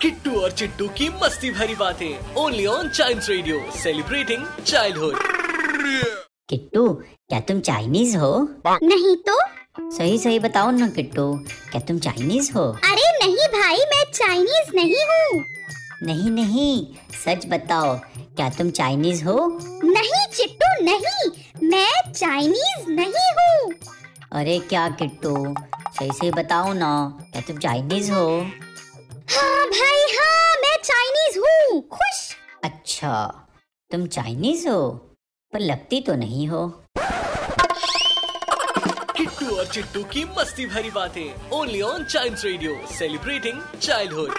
Kittu और चिट्टू की मस्ती भरी बातें only on child radio celebrating childhood Kittu क्या तुम चाइनीज़ हो? नहीं तो? सही सही बताओ ना किट्टू क्या तुम चाइनीज़ हो? अरे नहीं भाई मैं चाइनीज़ नहीं हूँ। नहीं नहीं सच बताओ क्या तुम चाइनीज़ हो? नहीं चिट्टू नहीं मैं चाइनीज़ नहीं हूँ। अरे क्या किट्टू सही सही बताओ ना क्या तुम चाइनीज़ हो? हाँ भाई हाँ मैं चाइनीज़ हूँ। खुश। अच्छा तुम चाइनीज़ हो पर लगती तो नहीं हो। किट्टू और चिट्टू की मस्ती भरी बातें only on child radio celebrating childhood